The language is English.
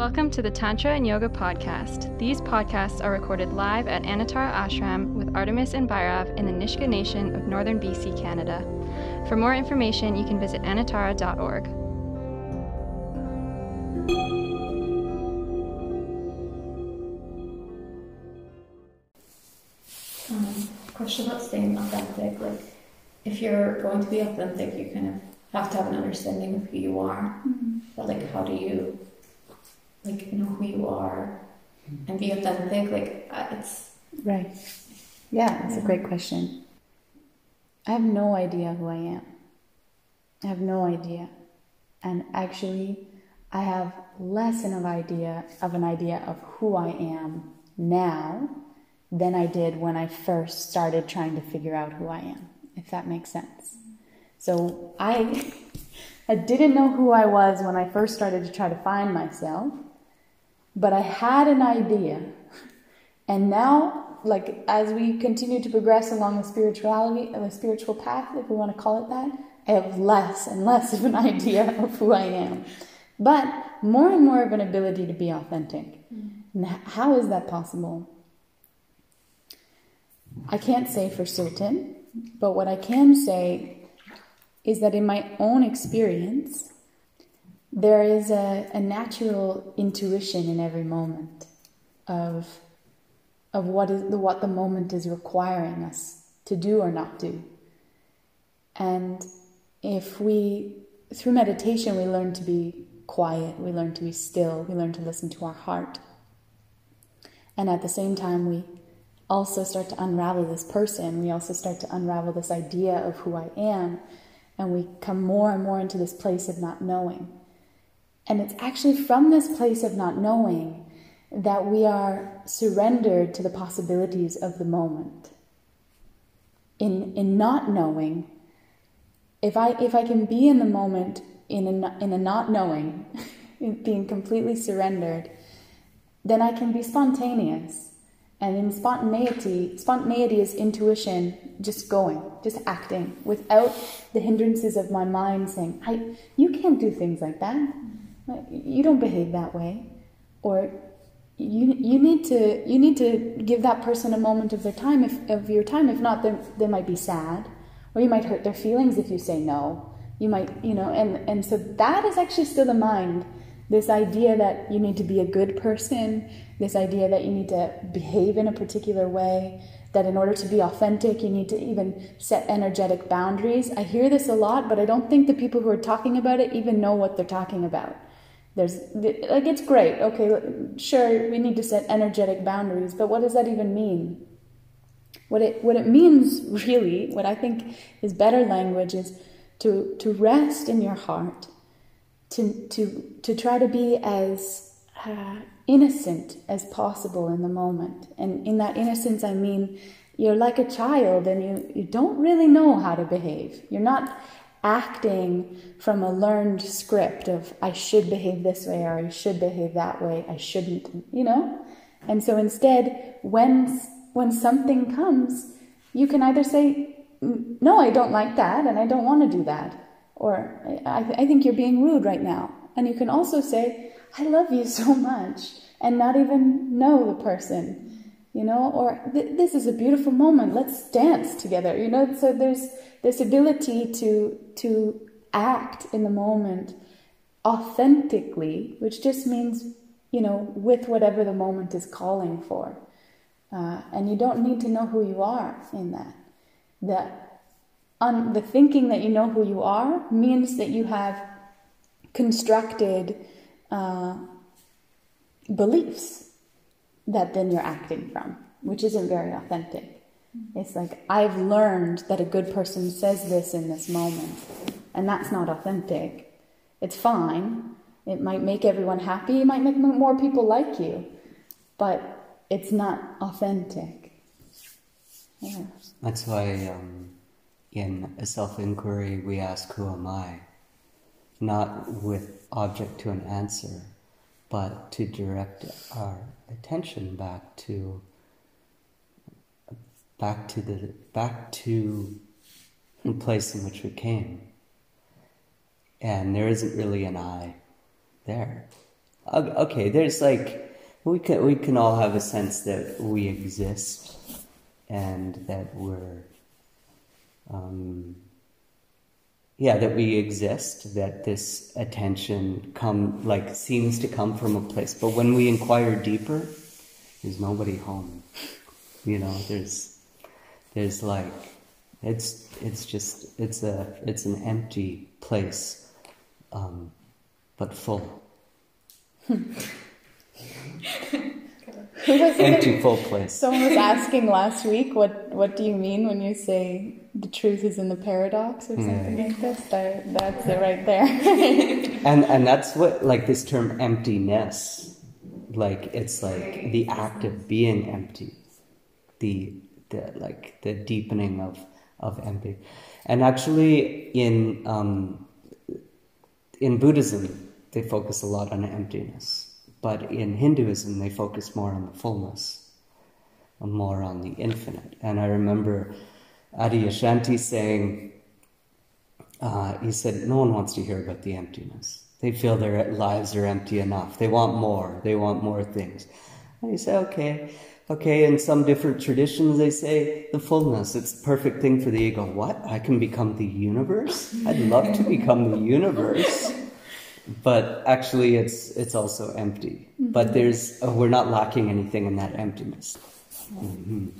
Welcome to the Tantra and Yoga podcast. These podcasts are recorded live at Anuttara Ashram with Artemis and Bhairav in the Nisga'a Nation of northern BC, Canada. For more information, you can visit anuttara.org. Um, question about staying authentic. Like, if you're going to be authentic, you kind of have to have an understanding of who you are. But like, how do you like know who you are and be authentic? Like, uh, it's Right. Yeah, that's a great question. I have no idea who I am. I have no idea. And actually, I have less of an idea of an idea of who I am now than I did when I first started trying to figure out who I am, if that makes sense. So I I didn't know who I was when I first started to try to find myself, but I had an idea. And now, like as we continue to progress along the spirituality, the spiritual path, if we want to call it that, I have less and less of an idea of who I am, but more and more of an ability to be authentic. Mm. And how is that possible? I can't say for certain, but what I can say is that in my own experience, there is a, a natural intuition in every moment of of what is the what the moment is requiring us to do or not do. And if we through meditation we learn to be quiet, we learn to be still, we learn to listen to our heart. And at the same time we also start to unravel this person, we also start to unravel this idea of who I am, and we come more and more into this place of not knowing. And it's actually from this place of not knowing that we are surrendered to the possibilities of the moment. In, in not knowing, if I, if I can be in the moment in a, in a not knowing, in being completely surrendered, then I can be spontaneous. And in spontaneity, spontaneity is intuition, just going, just acting, without the hindrances of my mind saying, I, you can't do things like that. You don't behave that way. Or you, you need to you need to give that person a moment of their time if of your time. If not they they might be sad. Or you might hurt their feelings if you say no. You might you know and and so that is actually still the mind. This idea that you need to be a good person this idea that you need to behave in a particular way that in order to be authentic you need to even set energetic boundaries. I hear this a lot but i don't think the people who are talking about it even know what they're talking about there's like it's great. Okay sure we need to set energetic boundaries but what does that even mean? What it what it means really what i think is better language is to to rest in your heart to to to try to be as uh, innocent as possible in the moment. And in that innocence i mean you're like a child and you, you don't really know how to behave. You're not acting from a learned script of I should behave this way or I should behave that way, I shouldn't, you know? And so instead, when when something comes, you can either say, "No, I don't like that, and I don't want to do that," or "I, I think you're being rude right now," and you can also say, "I love you so much," and not even know the person, you know, or "This is a beautiful moment. Let's dance together," you know. So there's this ability to to act in the moment authentically, which just means you know with whatever the moment is calling for, uh, and you don't need to know who you are in that. The the thinking that you know who you are means that you have constructed uh, beliefs that then you're acting from, which isn't very authentic. It's like, I've learned that a good person says this in this moment, and that's not authentic. It's fine. It might make everyone happy, it might make more people like you, but it's not authentic. Yeah. That's why um, in a self inquiry we ask, Who am I? Not with object to an answer, but to direct our attention back to back to the back to the place in which we came. And there isn't really an I there. Okay, there's like we can we can all have a sense that we exist and that we're um, yeah that we exist that this attention come like seems to come from a place. But when we inquire deeper there's nobody home. You know there's there's like it's it's just it's a it's an empty place um, but full Who was empty full place Someone was asking last week, what what do you mean when you say the truth is in the paradox or something like this? That, that's it right there. and and that's what like this term emptiness like it's like the act of being empty the the like the deepening of of empty and actually in um in buddhism they focus a lot on emptiness but in hinduism they focus more on the fullness more on the infinite and i remember Adyashanti saying uh, he said, No one wants to hear about the emptiness. They feel their lives are empty enough. They want more. They want more things. And he said, Okay, okay. In some different traditions, they say the fullness. It's the perfect thing for the ego. What? I can become the universe? I'd love to become the universe. But actually, it's it's also empty. But there's uh, we're not lacking anything in that emptiness. Mhm.